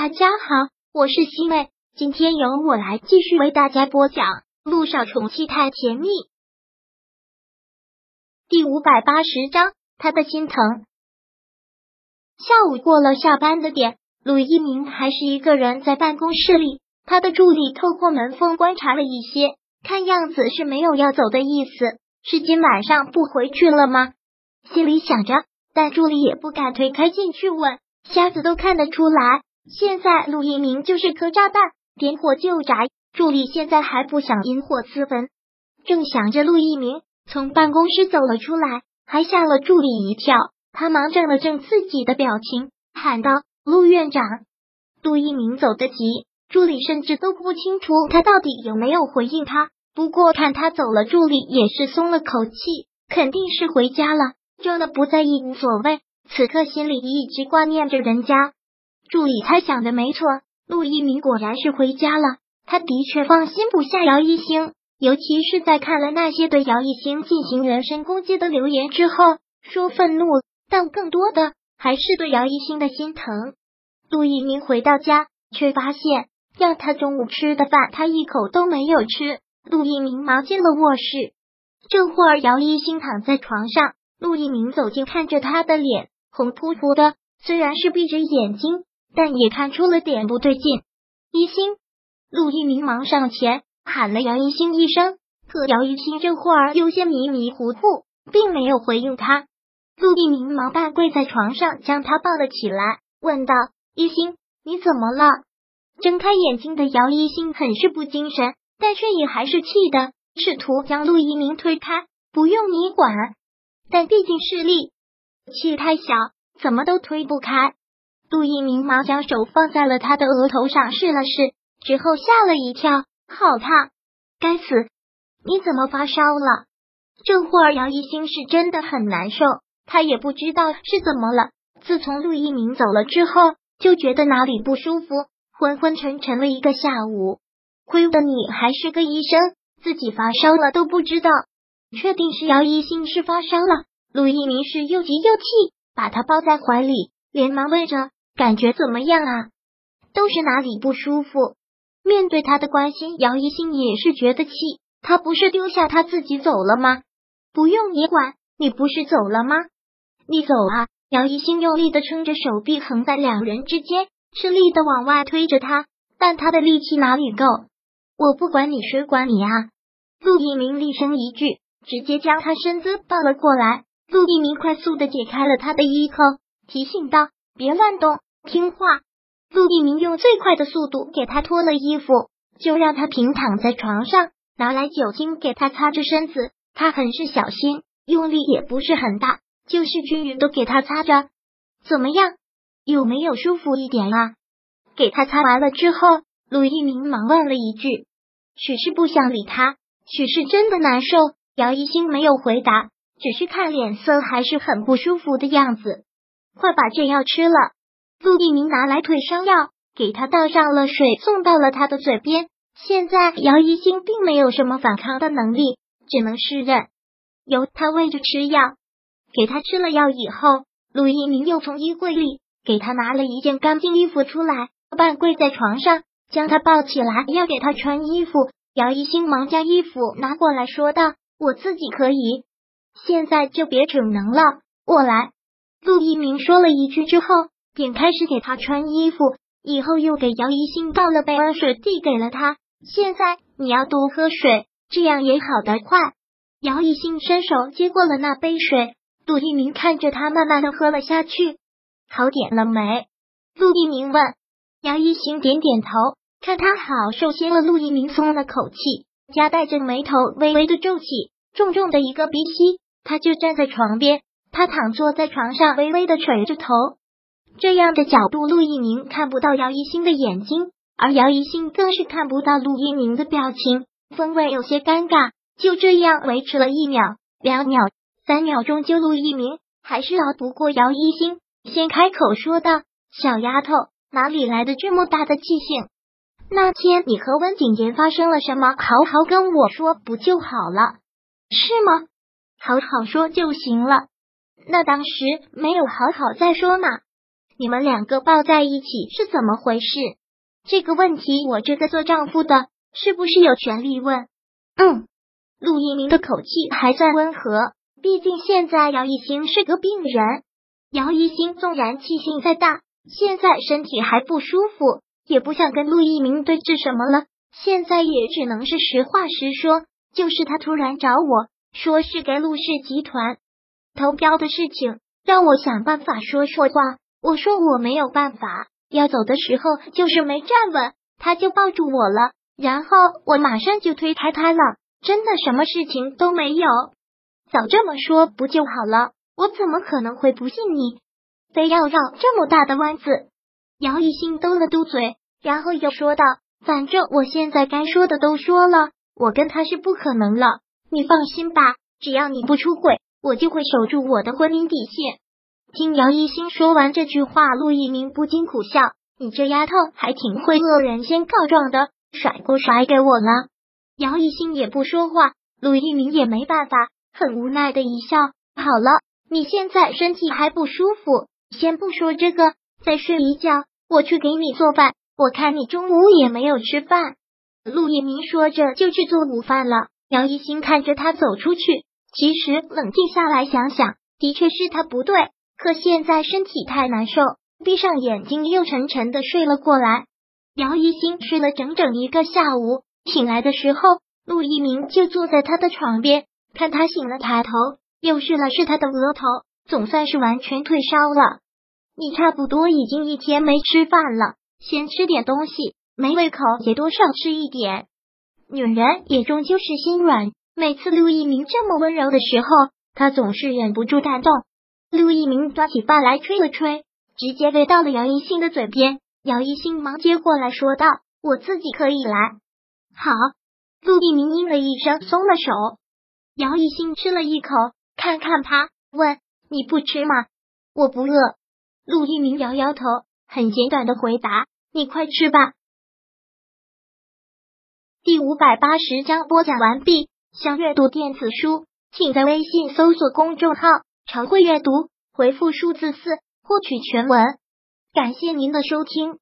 大家好，我是西妹，今天由我来继续为大家播讲《路上宠妻太甜蜜》第五百八十章。他的心疼。下午过了下班的点，陆一鸣还是一个人在办公室里。他的助理透过门缝观察了一些，看样子是没有要走的意思。是今晚上不回去了吗？心里想着，但助理也不敢推开进去问。瞎子都看得出来。现在陆一鸣就是颗炸弹，点火就着。助理现在还不想引火自焚，正想着，陆一鸣从办公室走了出来，还吓了助理一跳。他忙正了正自己的表情，喊道：“陆院长。”陆一鸣走得急，助理甚至都不清楚他到底有没有回应他。不过看他走了，助理也是松了口气，肯定是回家了，真的不在意无所谓。此刻心里一直挂念着人家。助理猜想的没错，陆一鸣果然是回家了。他的确放心不下姚一星，尤其是在看了那些对姚一星进行人身攻击的留言之后，说愤怒，但更多的还是对姚一星的心疼。陆一鸣回到家，却发现让他中午吃的饭，他一口都没有吃。陆一鸣忙进了卧室，这会儿姚一星躺在床上，陆一鸣走近，看着他的脸红扑扑的，虽然是闭着眼睛。但也看出了点不对劲，一星，陆一鸣忙上前喊了姚一星一声，可姚一星这会儿有些迷迷糊糊，并没有回应他。陆一鸣忙半跪在床上，将他抱了起来，问道：“一星，你怎么了？”睁开眼睛的姚一星很是不精神，但却也还是气的，试图将陆一鸣推开，不用你管。但毕竟势力气太小，怎么都推不开。陆一鸣忙将手放在了他的额头上试了试，之后吓了一跳，好烫！该死，你怎么发烧了？这会儿姚一星是真的很难受，他也不知道是怎么了。自从陆一鸣走了之后，就觉得哪里不舒服，昏昏沉沉了一个下午。亏得你还是个医生，自己发烧了都不知道。确定是姚一星是发烧了，陆一鸣是又急又气，把他抱在怀里，连忙问着。感觉怎么样啊？都是哪里不舒服？面对他的关心，姚一心也是觉得气。他不是丢下他自己走了吗？不用你管，你不是走了吗？你走啊！姚一心用力的撑着手臂，横在两人之间，吃力的往外推着他，但他的力气哪里够？我不管你，谁管你啊？陆一鸣厉声一句，直接将他身子抱了过来。陆一鸣快速的解开了他的衣扣，提醒道：“别乱动。”听话，陆一鸣用最快的速度给他脱了衣服，就让他平躺在床上，拿来酒精给他擦着身子。他很是小心，用力也不是很大，就是均匀的给他擦着。怎么样，有没有舒服一点啊？给他擦完了之后，陆一鸣忙问了一句：“许是不想理他，许是真的难受。”姚一星没有回答，只是看脸色还是很不舒服的样子。快把这药吃了。陆一鸣拿来退烧药，给他倒上了水，送到了他的嘴边。现在姚一星并没有什么反抗的能力，只能释忍，由他喂着吃药。给他吃了药以后，陆一鸣又从衣柜里给他拿了一件干净衣服出来，半跪在床上，将他抱起来，要给他穿衣服。姚一星忙将衣服拿过来说道：“我自己可以，现在就别逞能了，我来。”陆一鸣说了一句之后。便开始给他穿衣服，以后又给姚一星倒了杯温水，递给了他。现在你要多喝水，这样也好得快。姚一星伸手接过了那杯水，陆一鸣看着他慢慢的喝了下去。好点了没？陆一鸣问。姚一星点点头，看他好受些了，陆一鸣松了口气，夹带着眉头微微的皱起，重重的一个鼻息。他就站在床边，他躺坐在床上，微微的垂着头。这样的角度，陆一鸣看不到姚一星的眼睛，而姚一星更是看不到陆一鸣的表情，氛围有些尴尬。就这样维持了一秒、两秒、三秒钟，就陆一鸣还是熬不过姚一星，先开口说道：“小丫头，哪里来的这么大的记性？那天你和温景言发生了什么？好好跟我说不就好了？是吗？好好说就行了。那当时没有好好再说嘛。”你们两个抱在一起是怎么回事？这个问题，我这个做丈夫的是不是有权利问？嗯，陆一鸣的口气还算温和，毕竟现在姚一星是个病人。姚一星纵然气性再大，现在身体还不舒服，也不想跟陆一鸣对峙什么了。现在也只能是实话实说，就是他突然找我说是给陆氏集团投标的事情，让我想办法说说话。我说我没有办法，要走的时候就是没站稳，他就抱住我了，然后我马上就推开他了，真的什么事情都没有。早这么说不就好了？我怎么可能会不信你？非要绕这么大的弯子？姚一新嘟了嘟嘴，然后又说道：“反正我现在该说的都说了，我跟他是不可能了。你放心吧，只要你不出轨，我就会守住我的婚姻底线。”听姚一新说完这句话，陆一鸣不禁苦笑：“你这丫头还挺会恶人先告状的，甩锅甩给我了。”姚一新也不说话，陆一鸣也没办法，很无奈的一笑：“好了。”你现在身体还不舒服，先不说这个，再睡一觉，我去给你做饭。我看你中午也没有吃饭。陆一鸣说着就去做午饭了。姚一新看着他走出去，其实冷静下来想想，的确是他不对。可现在身体太难受，闭上眼睛又沉沉的睡了过来。姚一星睡了整整一个下午，醒来的时候，陆一鸣就坐在他的床边，看他醒了，抬头。又试了试他的额头，总算是完全退烧了。你差不多已经一天没吃饭了，先吃点东西，没胃口也多少吃一点。女人也终究是心软，每次陆一鸣这么温柔的时候，他总是忍不住感动。陆一鸣抓起饭来吹了吹，直接喂到了姚一兴的嘴边。姚一兴忙接过来说道：“我自己可以来。”好，陆一鸣应了一声，松了手。姚一兴吃了一口。看看他，问你不吃吗？我不饿。陆一鸣摇摇头，很简短的回答：“你快吃吧。”第五百八十章播讲完毕。想阅读电子书，请在微信搜索公众号“常会阅读”，回复数字四获取全文。感谢您的收听。